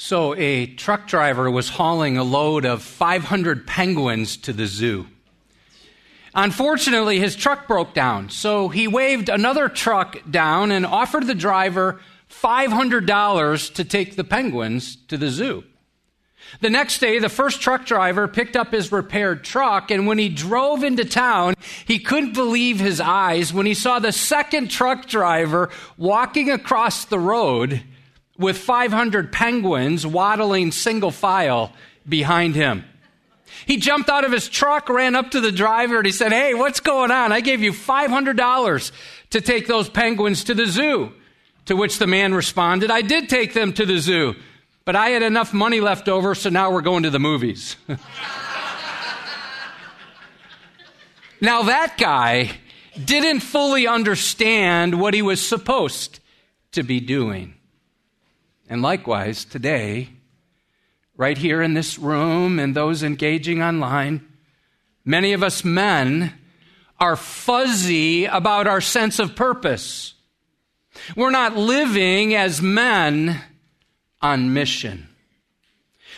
So, a truck driver was hauling a load of 500 penguins to the zoo. Unfortunately, his truck broke down, so he waved another truck down and offered the driver $500 to take the penguins to the zoo. The next day, the first truck driver picked up his repaired truck, and when he drove into town, he couldn't believe his eyes when he saw the second truck driver walking across the road with 500 penguins waddling single file behind him. He jumped out of his truck, ran up to the driver, and he said, Hey, what's going on? I gave you $500 to take those penguins to the zoo. To which the man responded, I did take them to the zoo, but I had enough money left over, so now we're going to the movies. now, that guy didn't fully understand what he was supposed to be doing. And likewise, today, right here in this room and those engaging online, many of us men are fuzzy about our sense of purpose. We're not living as men on mission.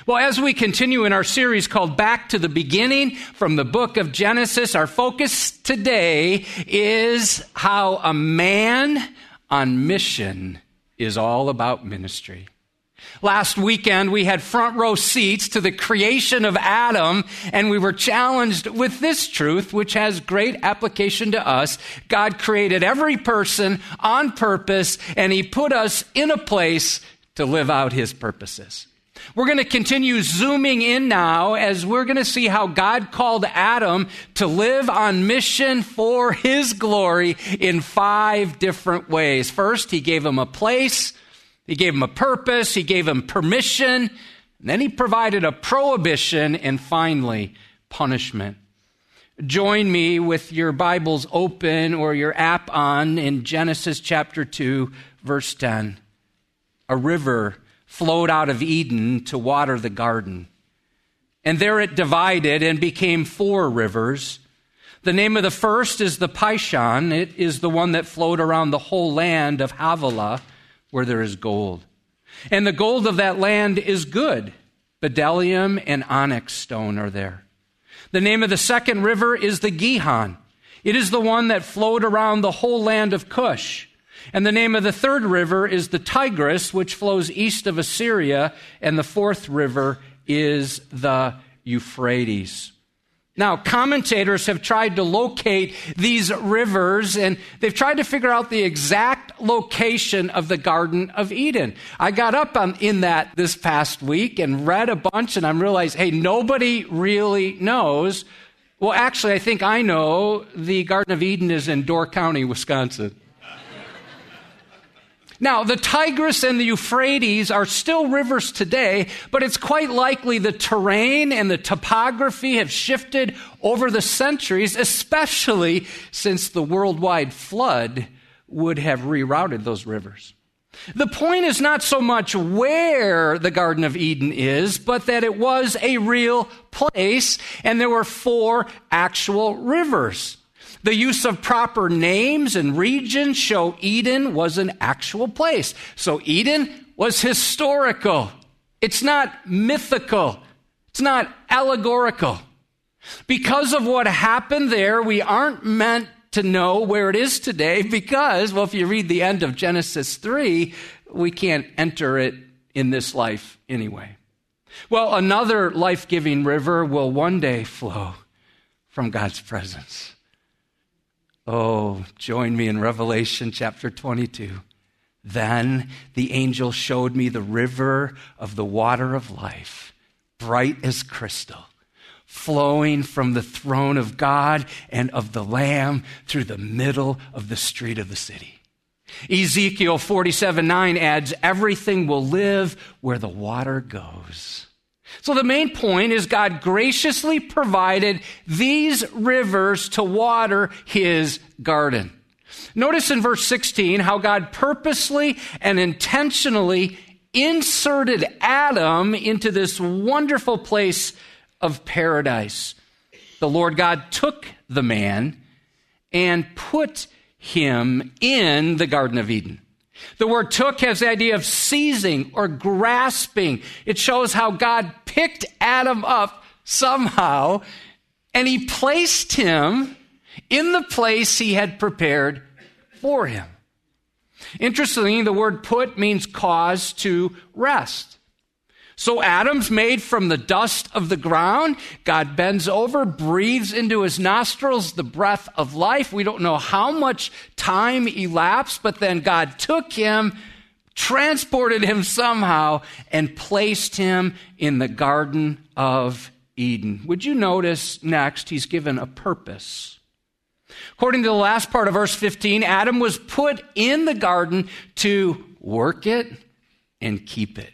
Well, as we continue in our series called Back to the Beginning from the book of Genesis, our focus today is how a man on mission is all about ministry. Last weekend, we had front row seats to the creation of Adam, and we were challenged with this truth, which has great application to us. God created every person on purpose, and He put us in a place to live out His purposes. We're going to continue zooming in now as we're going to see how God called Adam to live on mission for his glory in five different ways. First, he gave him a place, he gave him a purpose, he gave him permission, then he provided a prohibition, and finally, punishment. Join me with your Bibles open or your app on in Genesis chapter 2, verse 10. A river flowed out of Eden to water the garden. And there it divided and became four rivers. The name of the first is the Pishon. It is the one that flowed around the whole land of Havilah, where there is gold. And the gold of that land is good. Bdellium and onyx stone are there. The name of the second river is the Gihon. It is the one that flowed around the whole land of Cush. And the name of the third river is the Tigris, which flows east of Assyria. And the fourth river is the Euphrates. Now, commentators have tried to locate these rivers and they've tried to figure out the exact location of the Garden of Eden. I got up on, in that this past week and read a bunch and I'm realized, hey, nobody really knows. Well, actually, I think I know the Garden of Eden is in Door County, Wisconsin. Now, the Tigris and the Euphrates are still rivers today, but it's quite likely the terrain and the topography have shifted over the centuries, especially since the worldwide flood would have rerouted those rivers. The point is not so much where the Garden of Eden is, but that it was a real place and there were four actual rivers. The use of proper names and regions show Eden was an actual place. So Eden was historical. It's not mythical. It's not allegorical. Because of what happened there, we aren't meant to know where it is today because, well, if you read the end of Genesis 3, we can't enter it in this life anyway. Well, another life giving river will one day flow from God's presence. Oh, join me in Revelation chapter 22. Then the angel showed me the river of the water of life, bright as crystal, flowing from the throne of God and of the Lamb through the middle of the street of the city. Ezekiel 47 9 adds, Everything will live where the water goes. So the main point is God graciously provided these rivers to water his garden. Notice in verse 16 how God purposely and intentionally inserted Adam into this wonderful place of paradise. The Lord God took the man and put him in the Garden of Eden. The word took has the idea of seizing or grasping. It shows how God picked Adam up somehow and he placed him in the place he had prepared for him. Interestingly, the word put means cause to rest. So Adam's made from the dust of the ground. God bends over, breathes into his nostrils the breath of life. We don't know how much time elapsed, but then God took him, transported him somehow, and placed him in the Garden of Eden. Would you notice next, he's given a purpose. According to the last part of verse 15, Adam was put in the garden to work it and keep it.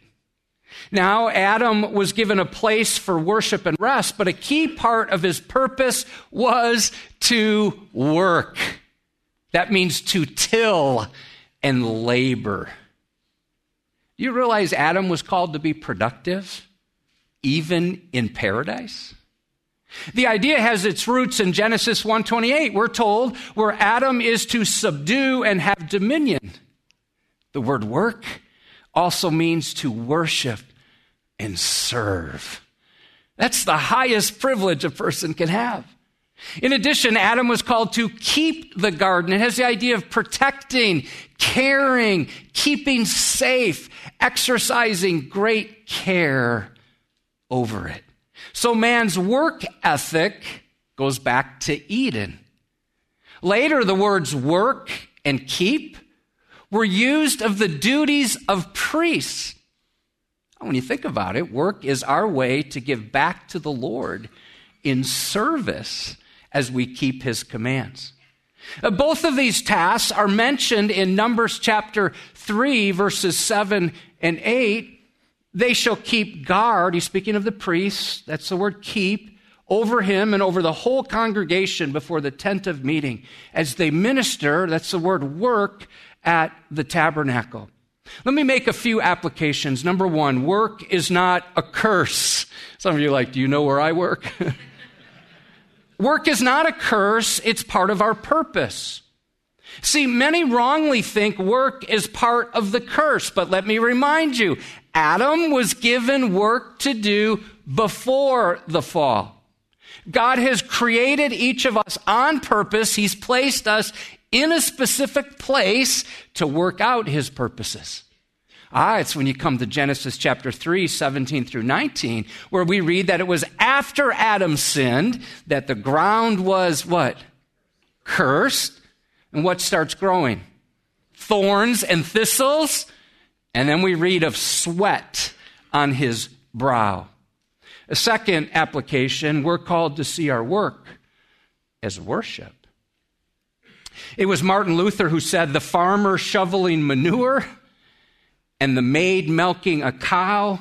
Now, Adam was given a place for worship and rest, but a key part of his purpose was to work. That means to till and labor. You realize Adam was called to be productive, even in paradise? The idea has its roots in Genesis 1:28. We're told where Adam is to subdue and have dominion. The word work also means to worship and serve. That's the highest privilege a person can have. In addition, Adam was called to keep the garden. It has the idea of protecting, caring, keeping safe, exercising great care over it. So man's work ethic goes back to Eden. Later, the words work and keep were used of the duties of priests. When you think about it, work is our way to give back to the Lord in service as we keep his commands. Uh, both of these tasks are mentioned in Numbers chapter 3, verses 7 and 8. They shall keep guard. He's speaking of the priests. That's the word keep over him and over the whole congregation before the tent of meeting as they minister. That's the word work at the tabernacle. Let me make a few applications. Number one, work is not a curse. Some of you are like, do you know where I work? work is not a curse, it's part of our purpose. See, many wrongly think work is part of the curse, but let me remind you, Adam was given work to do before the fall. God has created each of us on purpose. He's placed us in a specific place to work out his purposes. Ah, it's when you come to Genesis chapter 3, 17 through 19, where we read that it was after Adam sinned that the ground was what? Cursed. And what starts growing? Thorns and thistles. And then we read of sweat on his brow. A second application, we're called to see our work as worship. It was Martin Luther who said, The farmer shoveling manure and the maid milking a cow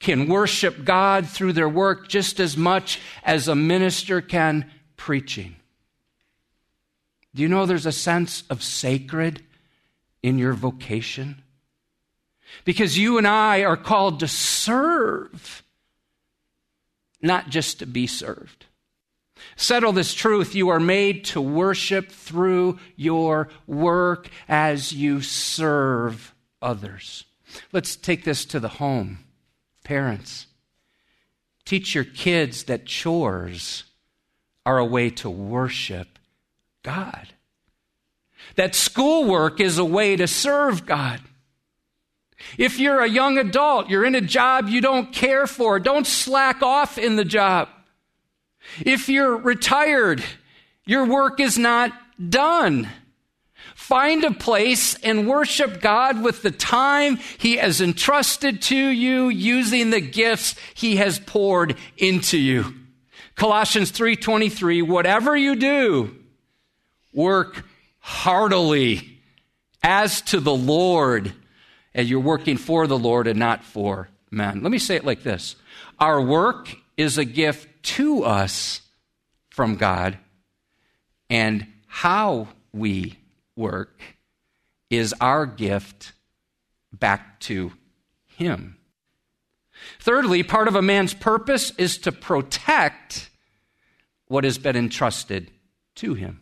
can worship God through their work just as much as a minister can preaching. Do you know there's a sense of sacred in your vocation? Because you and I are called to serve, not just to be served. Settle this truth. You are made to worship through your work as you serve others. Let's take this to the home. Parents, teach your kids that chores are a way to worship God. That schoolwork is a way to serve God. If you're a young adult, you're in a job you don't care for, don't slack off in the job. If you're retired, your work is not done. Find a place and worship God with the time He has entrusted to you using the gifts He has poured into you. Colossians 3:23 whatever you do work heartily as to the Lord and you're working for the Lord and not for men. Let me say it like this. Our work is a gift to us from God and how we work is our gift back to Him. Thirdly, part of a man's purpose is to protect what has been entrusted to him.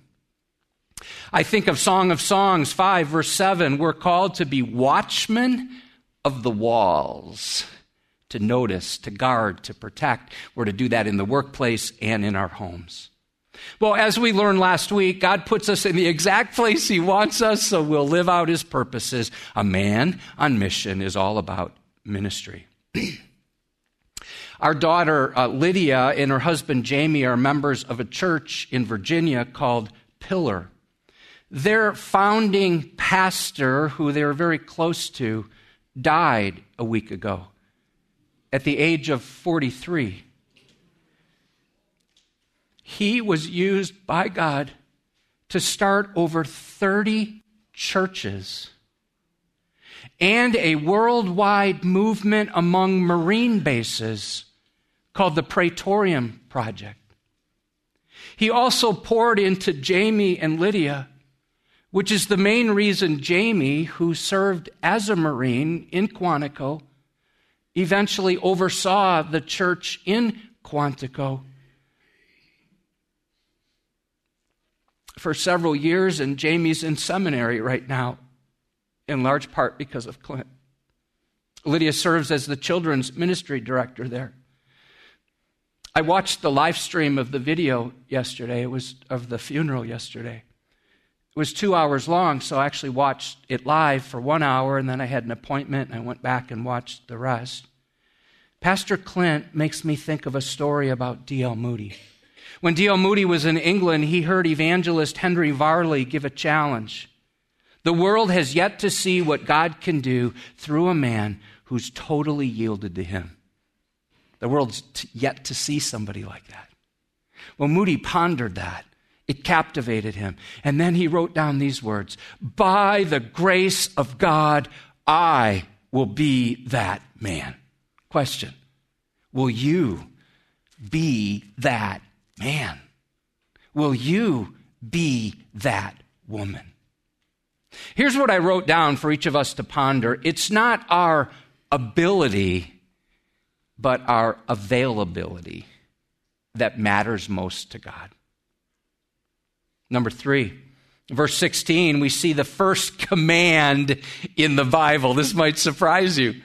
I think of Song of Songs 5, verse 7. We're called to be watchmen of the walls, to notice, to guard, to protect. We're to do that in the workplace and in our homes. Well, as we learned last week, God puts us in the exact place He wants us, so we'll live out His purposes. A man on mission is all about ministry. Our daughter uh, Lydia and her husband Jamie are members of a church in Virginia called Pillar. Their founding pastor, who they were very close to, died a week ago at the age of 43. He was used by God to start over 30 churches and a worldwide movement among Marine bases called the Praetorium Project. He also poured into Jamie and Lydia, which is the main reason Jamie, who served as a Marine in Quantico, eventually oversaw the church in Quantico for several years, and Jamie's in seminary right now, in large part because of Clint. Lydia serves as the children's ministry director there. I watched the live stream of the video yesterday. It was of the funeral yesterday. It was two hours long, so I actually watched it live for one hour, and then I had an appointment, and I went back and watched the rest. Pastor Clint makes me think of a story about D.L. Moody. When D.L. Moody was in England, he heard evangelist Henry Varley give a challenge. The world has yet to see what God can do through a man who's totally yielded to him. The world's yet to see somebody like that. Well, Moody pondered that. It captivated him. And then he wrote down these words By the grace of God, I will be that man. Question Will you be that man, will you be that woman? Here's what I wrote down for each of us to ponder it's not our ability, but our availability that matters most to God. Number three, verse 16, we see the first command in the Bible. This might surprise you.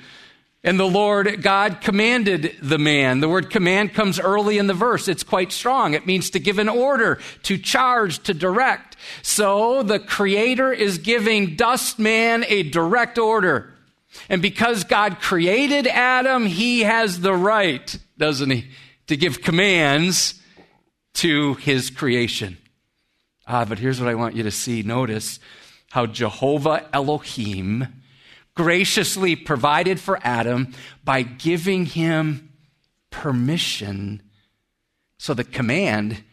And the Lord God commanded the man. The word command comes early in the verse. It's quite strong. It means to give an order, to charge, to direct. So the Creator is giving dust man a direct order. And because God created Adam, he has the right, doesn't he, to give commands to his creation. Ah, but here's what I want you to see. Notice how Jehovah Elohim graciously provided for Adam by giving him permission. So the command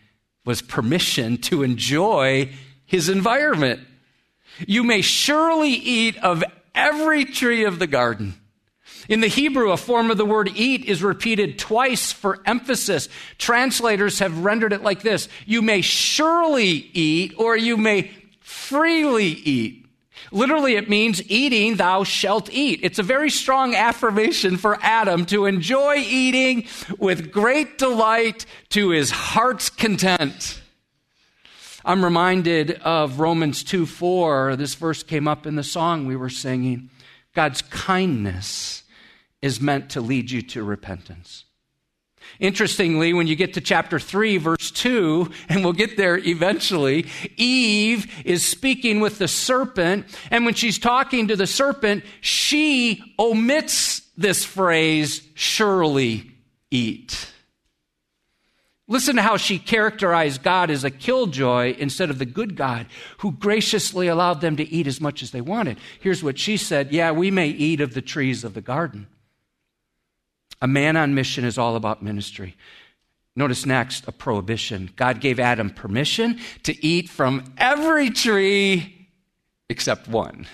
was permission to enjoy his environment. You may surely eat of every tree of the garden. In the Hebrew, a form of the word eat is repeated twice for emphasis. Translators have rendered it like this You may surely eat, or you may freely eat. Literally, it means eating, thou shalt eat. It's a very strong affirmation for Adam to enjoy eating with great delight to his heart's content. I'm reminded of Romans 2 4. This verse came up in the song we were singing. God's kindness is meant to lead you to repentance. Interestingly, when you get to chapter 3, verse 2, and we'll get there eventually, Eve is speaking with the serpent, and when she's talking to the serpent, she omits this phrase, surely eat. Listen to how she characterized God as a killjoy instead of the good God who graciously allowed them to eat as much as they wanted. Here's what she said Yeah, we may eat of the trees of the garden a man on mission is all about ministry. Notice next a prohibition. God gave Adam permission to eat from every tree except one.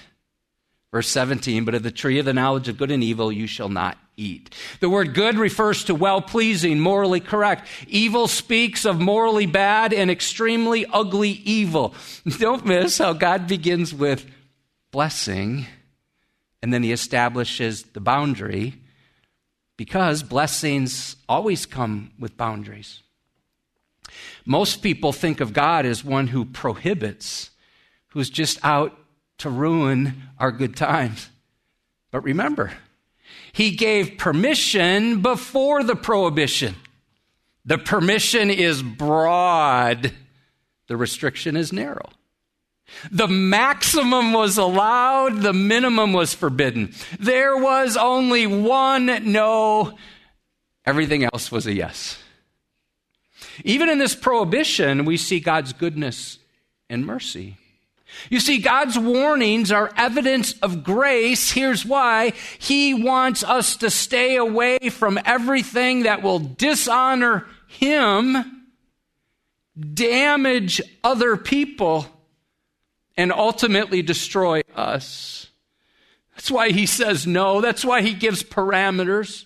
Verse 17, but of the tree of the knowledge of good and evil you shall not eat. The word good refers to well pleasing, morally correct. Evil speaks of morally bad and extremely ugly evil. Don't miss how God begins with blessing and then he establishes the boundary because blessings always come with boundaries. Most people think of God as one who prohibits who's just out to ruin our good times. But remember, he gave permission before the prohibition. The permission is broad, the restriction is narrow. The maximum was allowed, the minimum was forbidden. There was only one no, everything else was a yes. Even in this prohibition, we see God's goodness and mercy. You see, God's warnings are evidence of grace. Here's why He wants us to stay away from everything that will dishonor Him, damage other people, and ultimately destroy us. That's why He says no. That's why He gives parameters.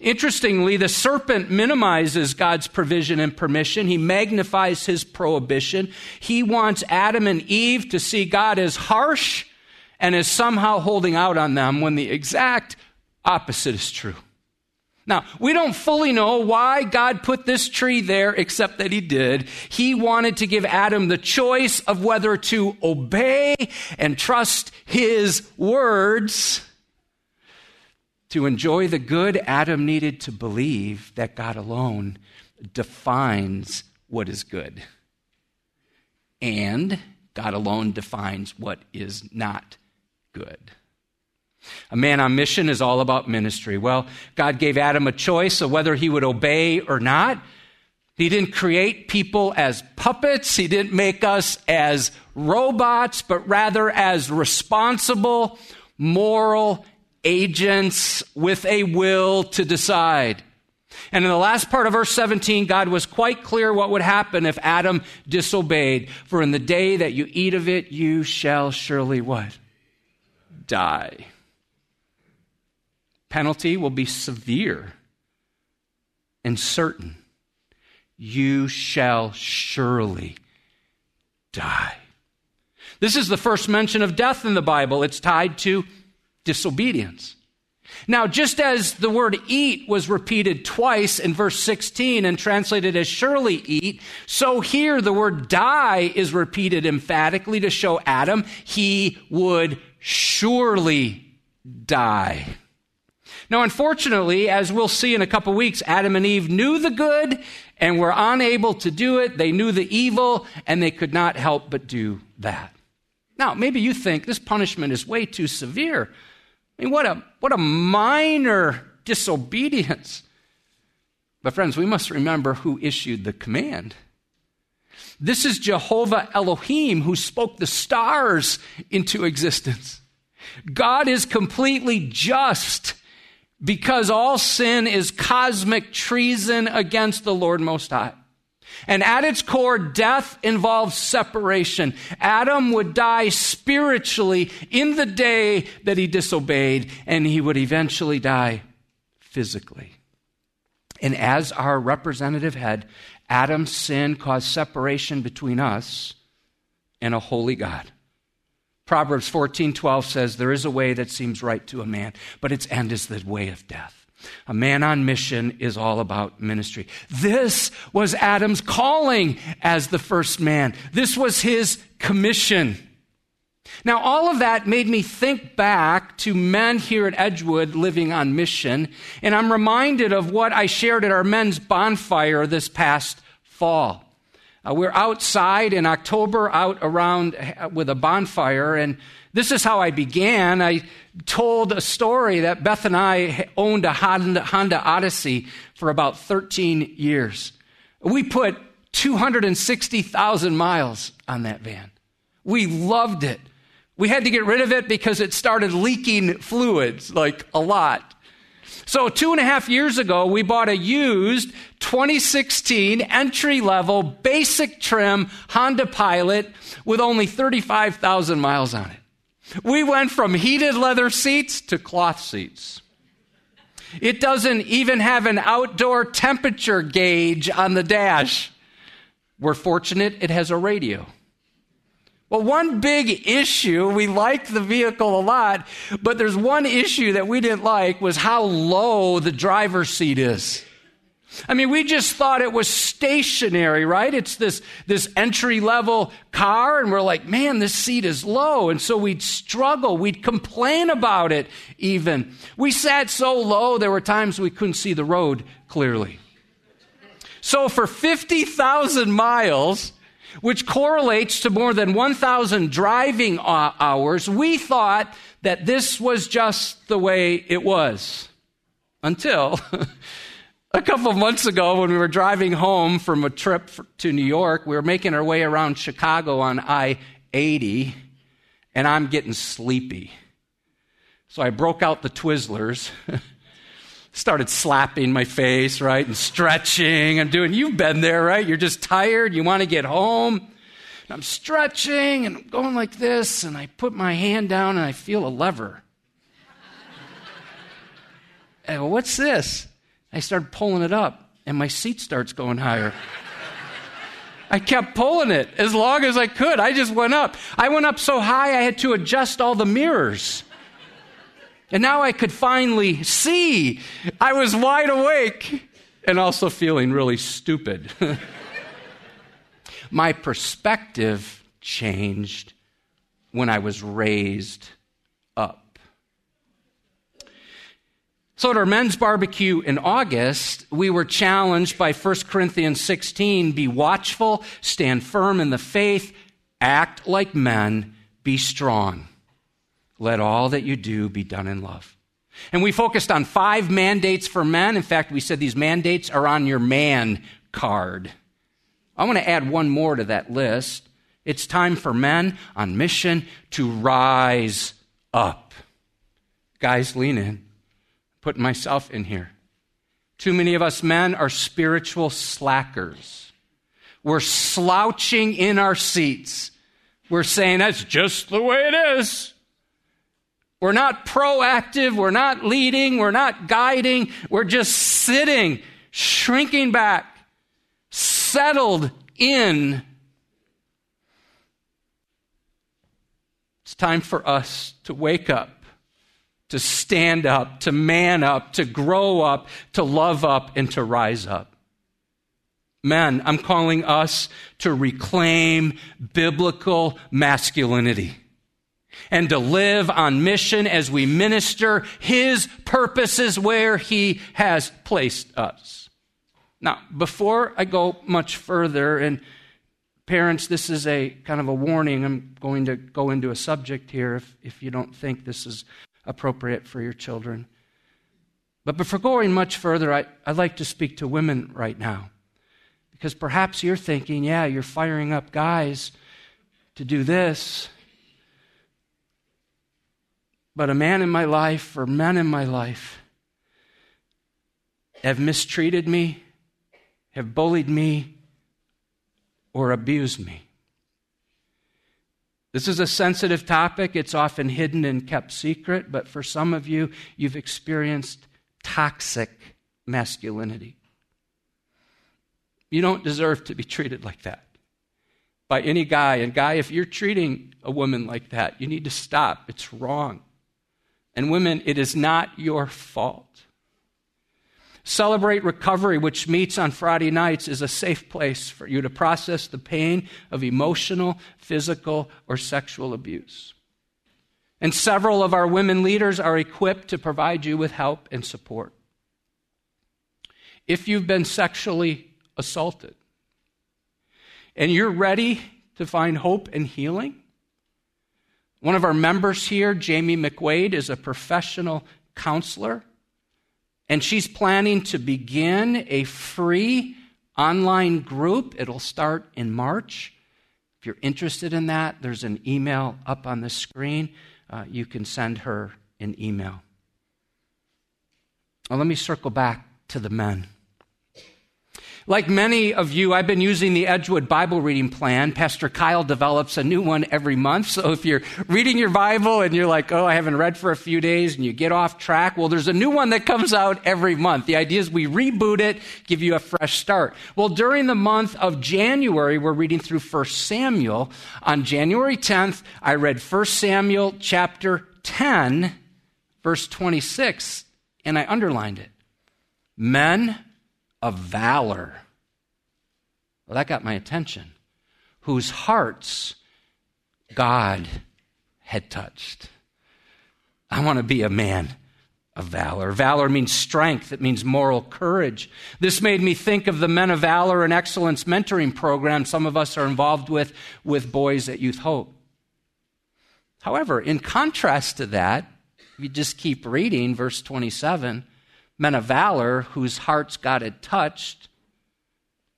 Interestingly, the serpent minimizes God's provision and permission. He magnifies his prohibition. He wants Adam and Eve to see God as harsh and as somehow holding out on them when the exact opposite is true. Now, we don't fully know why God put this tree there, except that He did. He wanted to give Adam the choice of whether to obey and trust His words to enjoy the good, Adam needed to believe that God alone defines what is good. And God alone defines what is not good. A man on mission is all about ministry. Well, God gave Adam a choice of whether he would obey or not. He didn't create people as puppets. He didn't make us as robots, but rather as responsible, moral, agents with a will to decide. And in the last part of verse 17, God was quite clear what would happen if Adam disobeyed. For in the day that you eat of it, you shall surely what? Die. Penalty will be severe and certain. You shall surely die. This is the first mention of death in the Bible. It's tied to disobedience. Now, just as the word eat was repeated twice in verse 16 and translated as surely eat, so here the word die is repeated emphatically to show Adam he would surely die. Now, unfortunately, as we'll see in a couple weeks, Adam and Eve knew the good and were unable to do it. They knew the evil and they could not help but do that. Now, maybe you think this punishment is way too severe. I mean, what a, what a minor disobedience. But, friends, we must remember who issued the command. This is Jehovah Elohim who spoke the stars into existence. God is completely just because all sin is cosmic treason against the Lord Most High. And at its core, death involves separation. Adam would die spiritually in the day that he disobeyed, and he would eventually die physically. And as our representative head, Adam's sin caused separation between us and a holy God. Proverbs 14:12 says there is a way that seems right to a man, but its end is the way of death. A man on mission is all about ministry. This was Adam's calling as the first man. This was his commission. Now, all of that made me think back to men here at Edgewood living on mission, and I'm reminded of what I shared at our men's bonfire this past fall. Uh, we're outside in October, out around uh, with a bonfire, and this is how I began. I told a story that Beth and I owned a Honda, Honda Odyssey for about 13 years. We put 260,000 miles on that van. We loved it. We had to get rid of it because it started leaking fluids, like a lot. So, two and a half years ago, we bought a used 2016 entry level basic trim Honda Pilot with only 35,000 miles on it. We went from heated leather seats to cloth seats. It doesn't even have an outdoor temperature gauge on the dash. We're fortunate it has a radio. Well, one big issue, we liked the vehicle a lot, but there's one issue that we didn't like was how low the driver's seat is. I mean, we just thought it was stationary, right? It's this, this entry level car, and we're like, man, this seat is low. And so we'd struggle. We'd complain about it, even. We sat so low, there were times we couldn't see the road clearly. So for 50,000 miles, which correlates to more than 1,000 driving uh, hours, we thought that this was just the way it was. Until a couple of months ago, when we were driving home from a trip to New York, we were making our way around Chicago on I 80, and I'm getting sleepy. So I broke out the Twizzlers. started slapping my face, right, and stretching. I'm doing, you've been there, right? You're just tired. You want to get home. I'm stretching and I'm going like this, and I put my hand down and I feel a lever. and go, what's this? I started pulling it up, and my seat starts going higher. I kept pulling it as long as I could. I just went up. I went up so high I had to adjust all the mirrors. And now I could finally see. I was wide awake and also feeling really stupid. My perspective changed when I was raised up. So, at our men's barbecue in August, we were challenged by 1 Corinthians 16 be watchful, stand firm in the faith, act like men, be strong. Let all that you do be done in love. And we focused on five mandates for men. In fact, we said these mandates are on your man card. I want to add one more to that list. It's time for men on mission to rise up. Guys, lean in. Put myself in here. Too many of us men are spiritual slackers. We're slouching in our seats. We're saying that's just the way it is. We're not proactive. We're not leading. We're not guiding. We're just sitting, shrinking back, settled in. It's time for us to wake up, to stand up, to man up, to grow up, to love up, and to rise up. Men, I'm calling us to reclaim biblical masculinity and to live on mission as we minister His purposes where He has placed us. Now, before I go much further, and parents, this is a kind of a warning. I'm going to go into a subject here if, if you don't think this is appropriate for your children. But before going much further, I, I'd like to speak to women right now. Because perhaps you're thinking, yeah, you're firing up guys to do this. But a man in my life or men in my life have mistreated me, have bullied me or abused me. This is a sensitive topic. It's often hidden and kept secret, but for some of you, you've experienced toxic masculinity. You don't deserve to be treated like that by any guy. And, guy, if you're treating a woman like that, you need to stop. It's wrong. And, women, it is not your fault. Celebrate Recovery, which meets on Friday nights, is a safe place for you to process the pain of emotional, physical, or sexual abuse. And several of our women leaders are equipped to provide you with help and support. If you've been sexually assaulted and you're ready to find hope and healing, one of our members here, Jamie McWade, is a professional counselor and she's planning to begin a free online group. It'll start in March. If you're interested in that, there's an email up on the screen. Uh, you can send her an email. Well, let me circle back to the men. Like many of you, I've been using the Edgewood Bible reading plan. Pastor Kyle develops a new one every month. So if you're reading your Bible and you're like, oh, I haven't read for a few days and you get off track, well, there's a new one that comes out every month. The idea is we reboot it, give you a fresh start. Well, during the month of January, we're reading through 1 Samuel. On January 10th, I read 1 Samuel chapter 10, verse 26, and I underlined it. Men, of valor. Well, that got my attention. Whose hearts God had touched. I want to be a man of valor. Valor means strength, it means moral courage. This made me think of the Men of Valor and Excellence mentoring program some of us are involved with with boys at Youth Hope. However, in contrast to that, if you just keep reading verse 27, men of valor whose hearts God had touched,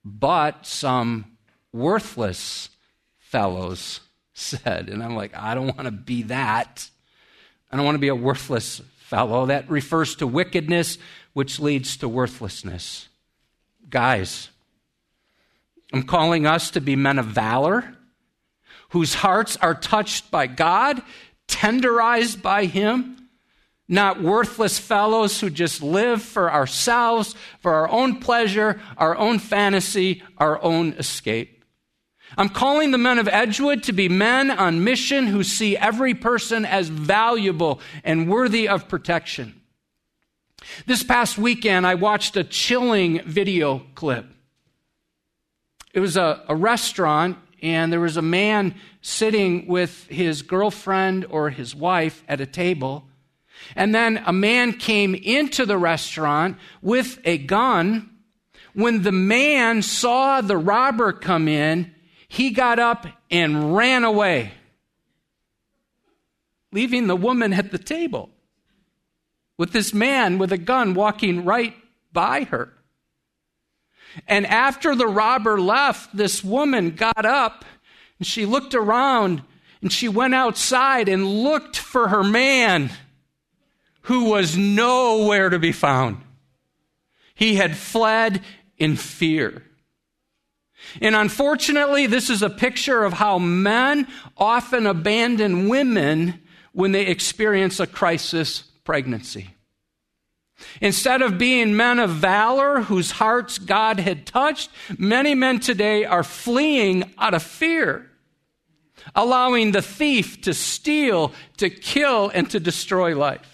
but some worthless fellows said. And I'm like, I don't want to be that. I don't want to be a worthless fellow. That refers to wickedness, which leads to worthlessness. Guys, I'm calling us to be men of valor, whose hearts are touched by God, tenderized by Him, not worthless fellows who just live for ourselves, for our own pleasure, our own fantasy, our own escape. I'm calling the men of Edgewood to be men on mission who see every person as valuable and worthy of protection. This past weekend, I watched a chilling video clip. It was a, a restaurant, and there was a man sitting with his girlfriend or his wife at a table. And then a man came into the restaurant with a gun. When the man saw the robber come in, he got up and ran away, leaving the woman at the table with this man with a gun walking right by her. And after the robber left, this woman got up and she looked around and she went outside and looked for her man who was nowhere to be found. He had fled in fear. And unfortunately, this is a picture of how men often abandon women when they experience a crisis pregnancy. Instead of being men of valor whose hearts God had touched, many men today are fleeing out of fear, allowing the thief to steal, to kill, and to destroy life.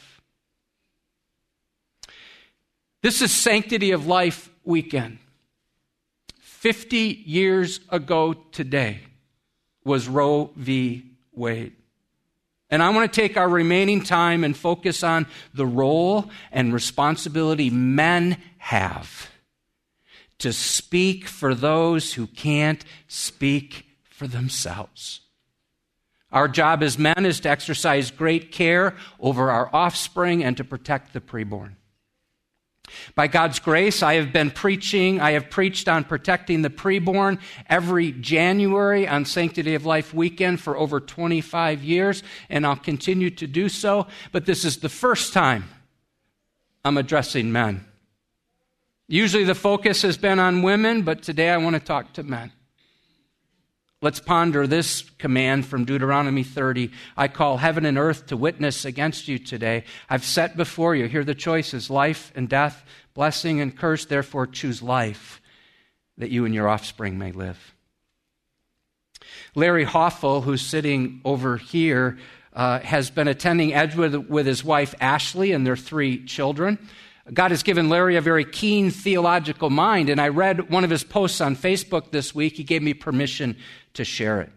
This is Sanctity of Life weekend. 50 years ago today was Roe v. Wade. And I want to take our remaining time and focus on the role and responsibility men have to speak for those who can't speak for themselves. Our job as men is to exercise great care over our offspring and to protect the preborn. By God's grace, I have been preaching, I have preached on protecting the preborn every January on Sanctity of Life weekend for over 25 years, and I'll continue to do so. But this is the first time I'm addressing men. Usually the focus has been on women, but today I want to talk to men. Let's ponder this command from Deuteronomy 30. I call heaven and earth to witness against you today. I've set before you, here the choices life and death, blessing and curse. Therefore, choose life that you and your offspring may live. Larry Hoffel, who's sitting over here, uh, has been attending Edgewood with his wife Ashley and their three children. God has given Larry a very keen theological mind, and I read one of his posts on Facebook this week. He gave me permission to share it.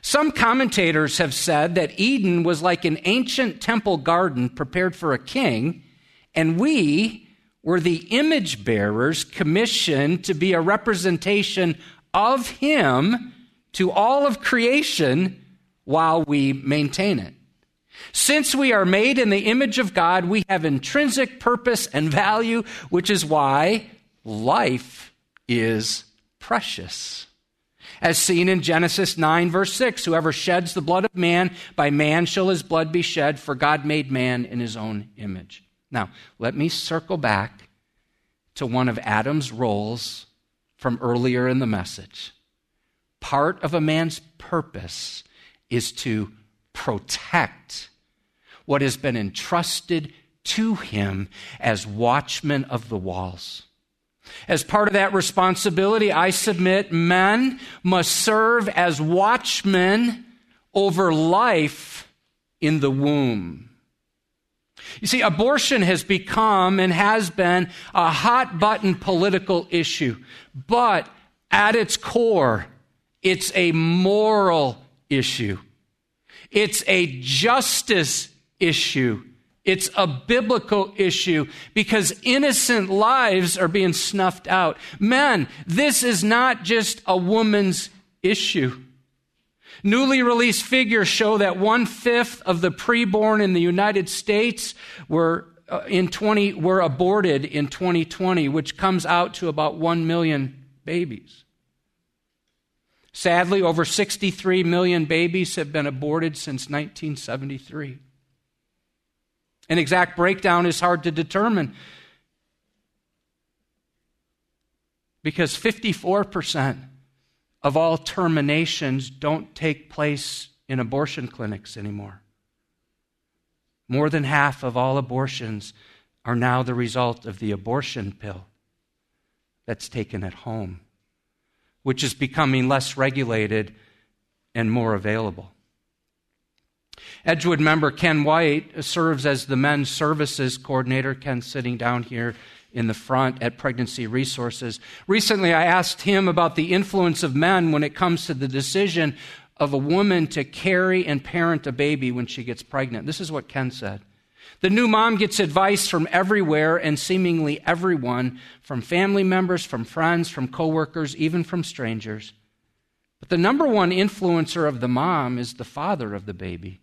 Some commentators have said that Eden was like an ancient temple garden prepared for a king, and we were the image bearers commissioned to be a representation of him to all of creation while we maintain it. Since we are made in the image of God, we have intrinsic purpose and value, which is why life is precious. As seen in Genesis 9, verse 6 Whoever sheds the blood of man, by man shall his blood be shed, for God made man in his own image. Now, let me circle back to one of Adam's roles from earlier in the message. Part of a man's purpose is to protect what has been entrusted to him as watchman of the walls. As part of that responsibility, I submit men must serve as watchmen over life in the womb. You see, abortion has become and has been a hot button political issue, but at its core, it's a moral issue. It's a justice issue. It's a biblical issue because innocent lives are being snuffed out. Men, this is not just a woman's issue. Newly released figures show that one fifth of the preborn in the United States were uh, in 20 were aborted in 2020, which comes out to about 1 million babies. Sadly, over 63 million babies have been aborted since 1973. An exact breakdown is hard to determine because 54% of all terminations don't take place in abortion clinics anymore. More than half of all abortions are now the result of the abortion pill that's taken at home, which is becoming less regulated and more available. Edgewood member Ken White serves as the men's services coordinator. Ken sitting down here in the front at Pregnancy Resources. Recently, I asked him about the influence of men when it comes to the decision of a woman to carry and parent a baby when she gets pregnant. This is what Ken said. The new mom gets advice from everywhere and seemingly everyone, from family members, from friends, from coworkers, even from strangers. But the number one influencer of the mom is the father of the baby.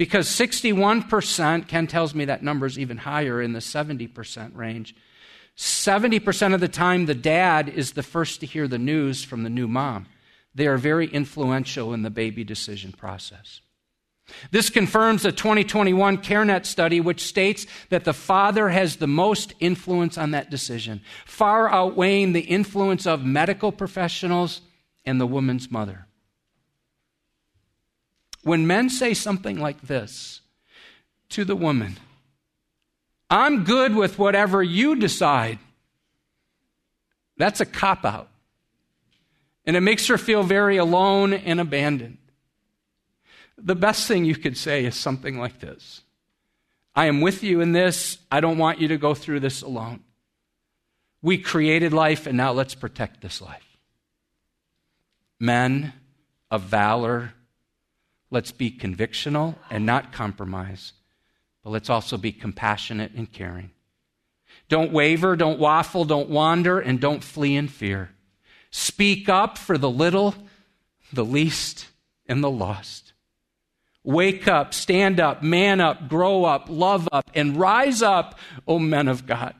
Because 61%, Ken tells me that number is even higher in the 70% range, 70% of the time, the dad is the first to hear the news from the new mom. They are very influential in the baby decision process. This confirms a 2021 CareNet study, which states that the father has the most influence on that decision, far outweighing the influence of medical professionals and the woman's mother. When men say something like this to the woman, I'm good with whatever you decide. That's a cop out. And it makes her feel very alone and abandoned. The best thing you could say is something like this I am with you in this. I don't want you to go through this alone. We created life, and now let's protect this life. Men of valor, let's be convictional and not compromise. But let's also be compassionate and caring. Don't waver, don't waffle, don't wander, and don't flee in fear. Speak up for the little, the least, and the lost. Wake up, stand up, man up, grow up, love up, and rise up, O men of God.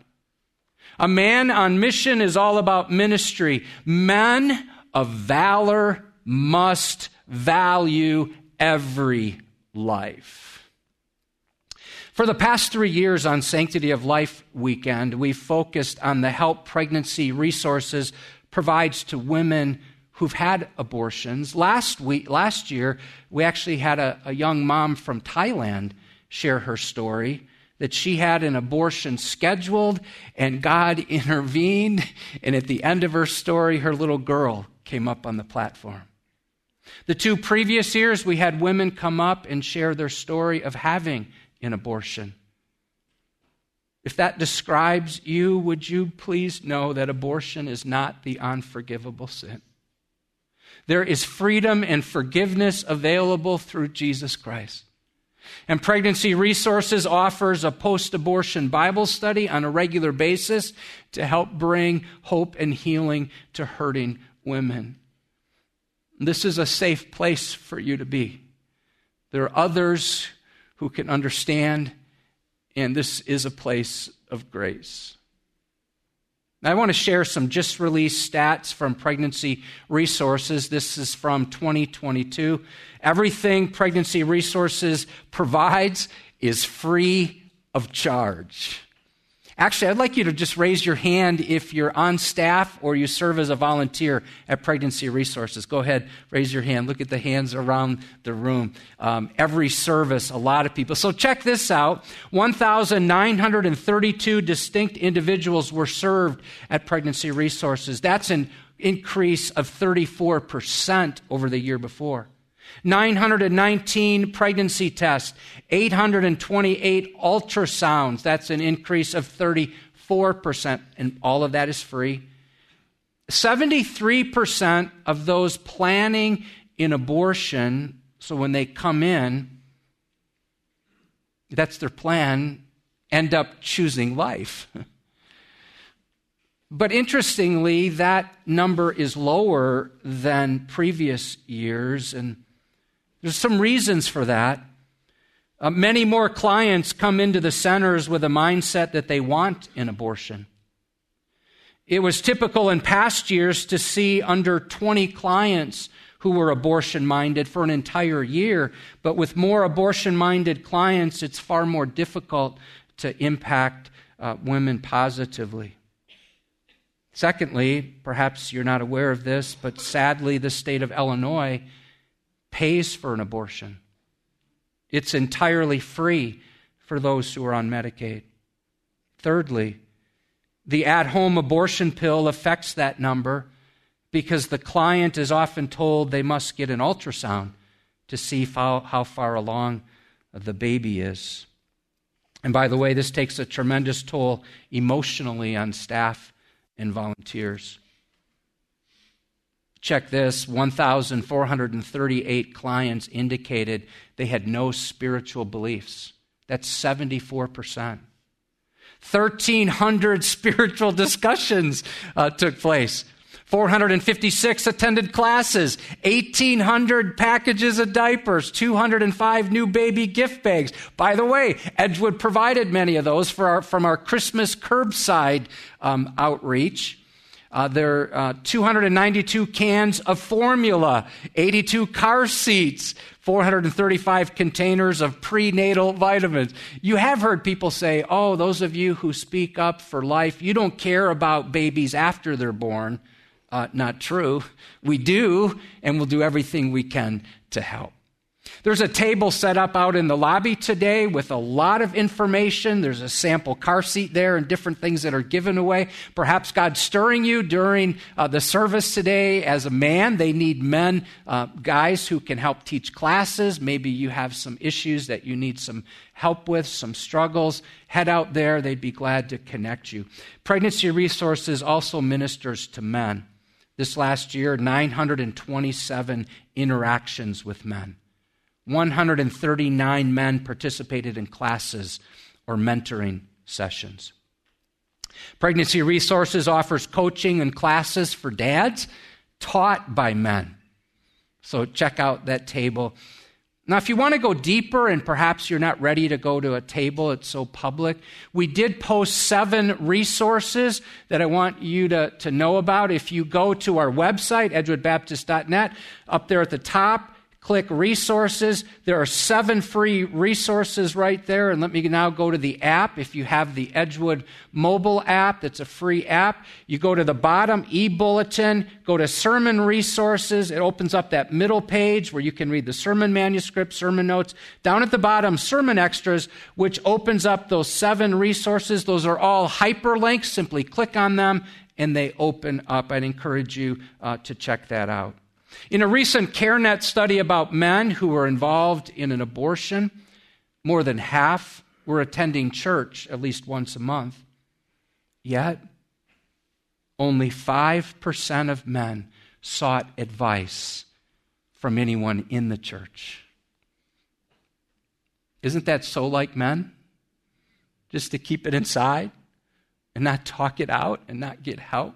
A man on mission is all about ministry. Men of valor must value every life. For the past three years on Sanctity of Life weekend, we've focused on the help pregnancy resources provides to women who've had abortions. Last week, last year, we actually had a, a young mom from Thailand share her story that she had an abortion scheduled and God intervened. And at the end of her story, her little girl came up on the platform. The two previous years, we had women come up and share their story of having an abortion. If that describes you, would you please know that abortion is not the unforgivable sin? There is freedom and forgiveness available through Jesus Christ. And Pregnancy Resources offers a post abortion Bible study on a regular basis to help bring hope and healing to hurting women. This is a safe place for you to be. There are others who can understand, and this is a place of grace. Now, I want to share some just released stats from Pregnancy Resources. This is from 2022. Everything Pregnancy Resources provides is free of charge. Actually, I'd like you to just raise your hand if you're on staff or you serve as a volunteer at Pregnancy Resources. Go ahead, raise your hand. Look at the hands around the room. Um, every service, a lot of people. So check this out 1,932 distinct individuals were served at Pregnancy Resources. That's an increase of 34% over the year before. 919 pregnancy tests, 828 ultrasounds. That's an increase of 34%, and all of that is free. 73% of those planning an abortion, so when they come in, that's their plan, end up choosing life. But interestingly, that number is lower than previous years, and there's some reasons for that. Uh, many more clients come into the centers with a mindset that they want an abortion. It was typical in past years to see under 20 clients who were abortion minded for an entire year, but with more abortion minded clients, it's far more difficult to impact uh, women positively. Secondly, perhaps you're not aware of this, but sadly, the state of Illinois pays for an abortion. It's entirely free for those who are on Medicaid. Thirdly, the at home abortion pill affects that number because the client is often told they must get an ultrasound to see how, how far along the baby is. And by the way, this takes a tremendous toll emotionally on staff and volunteers. Check this 1,438 clients indicated they had no spiritual beliefs. That's 74%. 1,300 spiritual discussions uh, took place. 456 attended classes, 1,800 packages of diapers, 205 new baby gift bags. By the way, Edgewood provided many of those our, from our Christmas curbside um, outreach. Uh, there are uh, 292 cans of formula, 82 car seats, 435 containers of prenatal vitamins. You have heard people say, oh, those of you who speak up for life, you don't care about babies after they're born. Uh, not true. We do, and we'll do everything we can to help. There's a table set up out in the lobby today with a lot of information. There's a sample car seat there and different things that are given away. Perhaps God's stirring you during uh, the service today as a man. They need men, uh, guys who can help teach classes. Maybe you have some issues that you need some help with, some struggles. Head out there. They'd be glad to connect you. Pregnancy Resources also ministers to men. This last year, 927 interactions with men. 139 men participated in classes or mentoring sessions. Pregnancy Resources offers coaching and classes for dads taught by men. So check out that table. Now, if you want to go deeper and perhaps you're not ready to go to a table, it's so public, we did post seven resources that I want you to, to know about. If you go to our website, edgewoodbaptist.net, up there at the top, click resources. There are seven free resources right there. And let me now go to the app. If you have the Edgewood mobile app, that's a free app. You go to the bottom, e bulletin, go to sermon resources. It opens up that middle page where you can read the sermon manuscript, sermon notes. Down at the bottom, sermon extras, which opens up those seven resources. Those are all hyperlinks. Simply click on them and they open up. I'd encourage you uh, to check that out. In a recent CareNet study about men who were involved in an abortion, more than half were attending church at least once a month. Yet, only 5% of men sought advice from anyone in the church. Isn't that so like men? Just to keep it inside and not talk it out and not get help?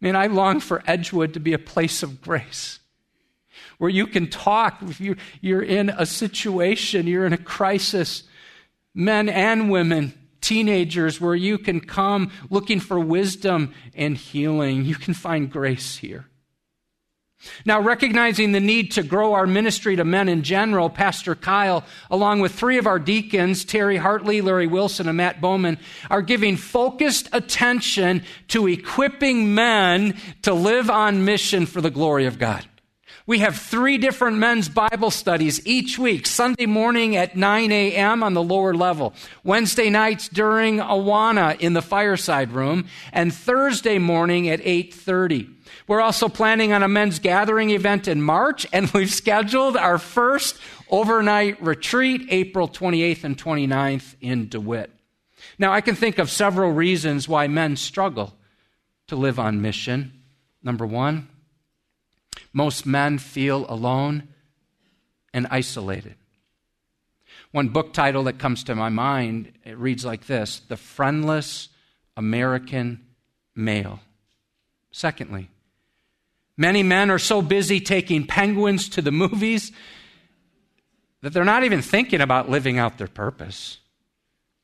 Man, I long for Edgewood to be a place of grace where you can talk if you're, you're in a situation, you're in a crisis, men and women, teenagers, where you can come looking for wisdom and healing. You can find grace here. Now, recognizing the need to grow our ministry to men in general, Pastor Kyle, along with three of our deacons, Terry Hartley, Larry Wilson, and Matt Bowman, are giving focused attention to equipping men to live on mission for the glory of God. We have three different men's Bible studies each week Sunday morning at 9 a.m. on the lower level, Wednesday nights during Awana in the fireside room, and Thursday morning at 8.30. We're also planning on a men's gathering event in March, and we've scheduled our first overnight retreat April 28th and 29th in DeWitt. Now, I can think of several reasons why men struggle to live on mission. Number one, most men feel alone and isolated. One book title that comes to my mind it reads like this The Friendless American Male. Secondly, many men are so busy taking penguins to the movies that they're not even thinking about living out their purpose.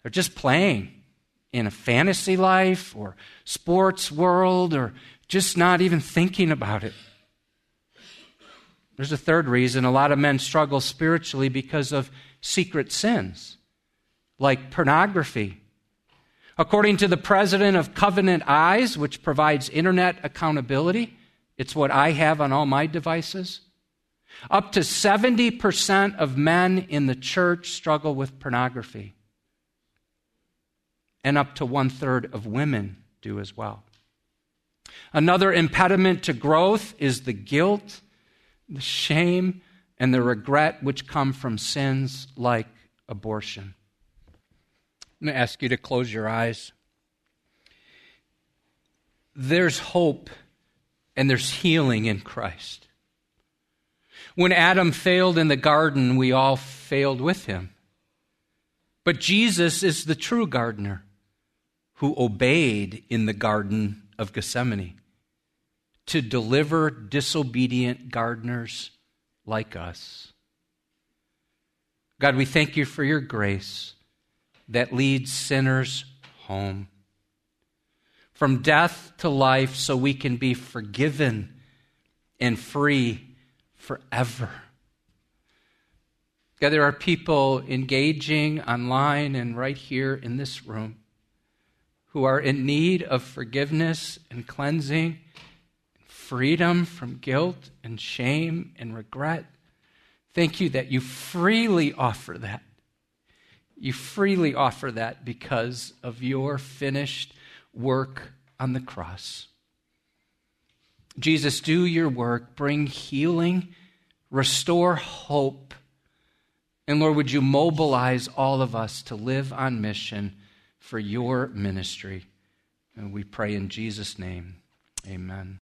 They're just playing in a fantasy life or sports world or just not even thinking about it. There's a third reason a lot of men struggle spiritually because of secret sins, like pornography. According to the president of Covenant Eyes, which provides internet accountability, it's what I have on all my devices. Up to 70% of men in the church struggle with pornography. And up to one third of women do as well. Another impediment to growth is the guilt the shame and the regret which come from sins like abortion. I'm going to ask you to close your eyes. There's hope and there's healing in Christ. When Adam failed in the garden, we all failed with him. But Jesus is the true gardener who obeyed in the Garden of Gethsemane to deliver disobedient gardeners like us. God, we thank you for your grace that leads sinners home. From death to life, so we can be forgiven and free forever. God, there are people engaging online and right here in this room who are in need of forgiveness and cleansing freedom from guilt and shame and regret. Thank you that you freely offer that. You freely offer that because of your finished work on the cross. Jesus, do your work, bring healing, restore hope. And Lord, would you mobilize all of us to live on mission for your ministry? And we pray in Jesus' name. Amen.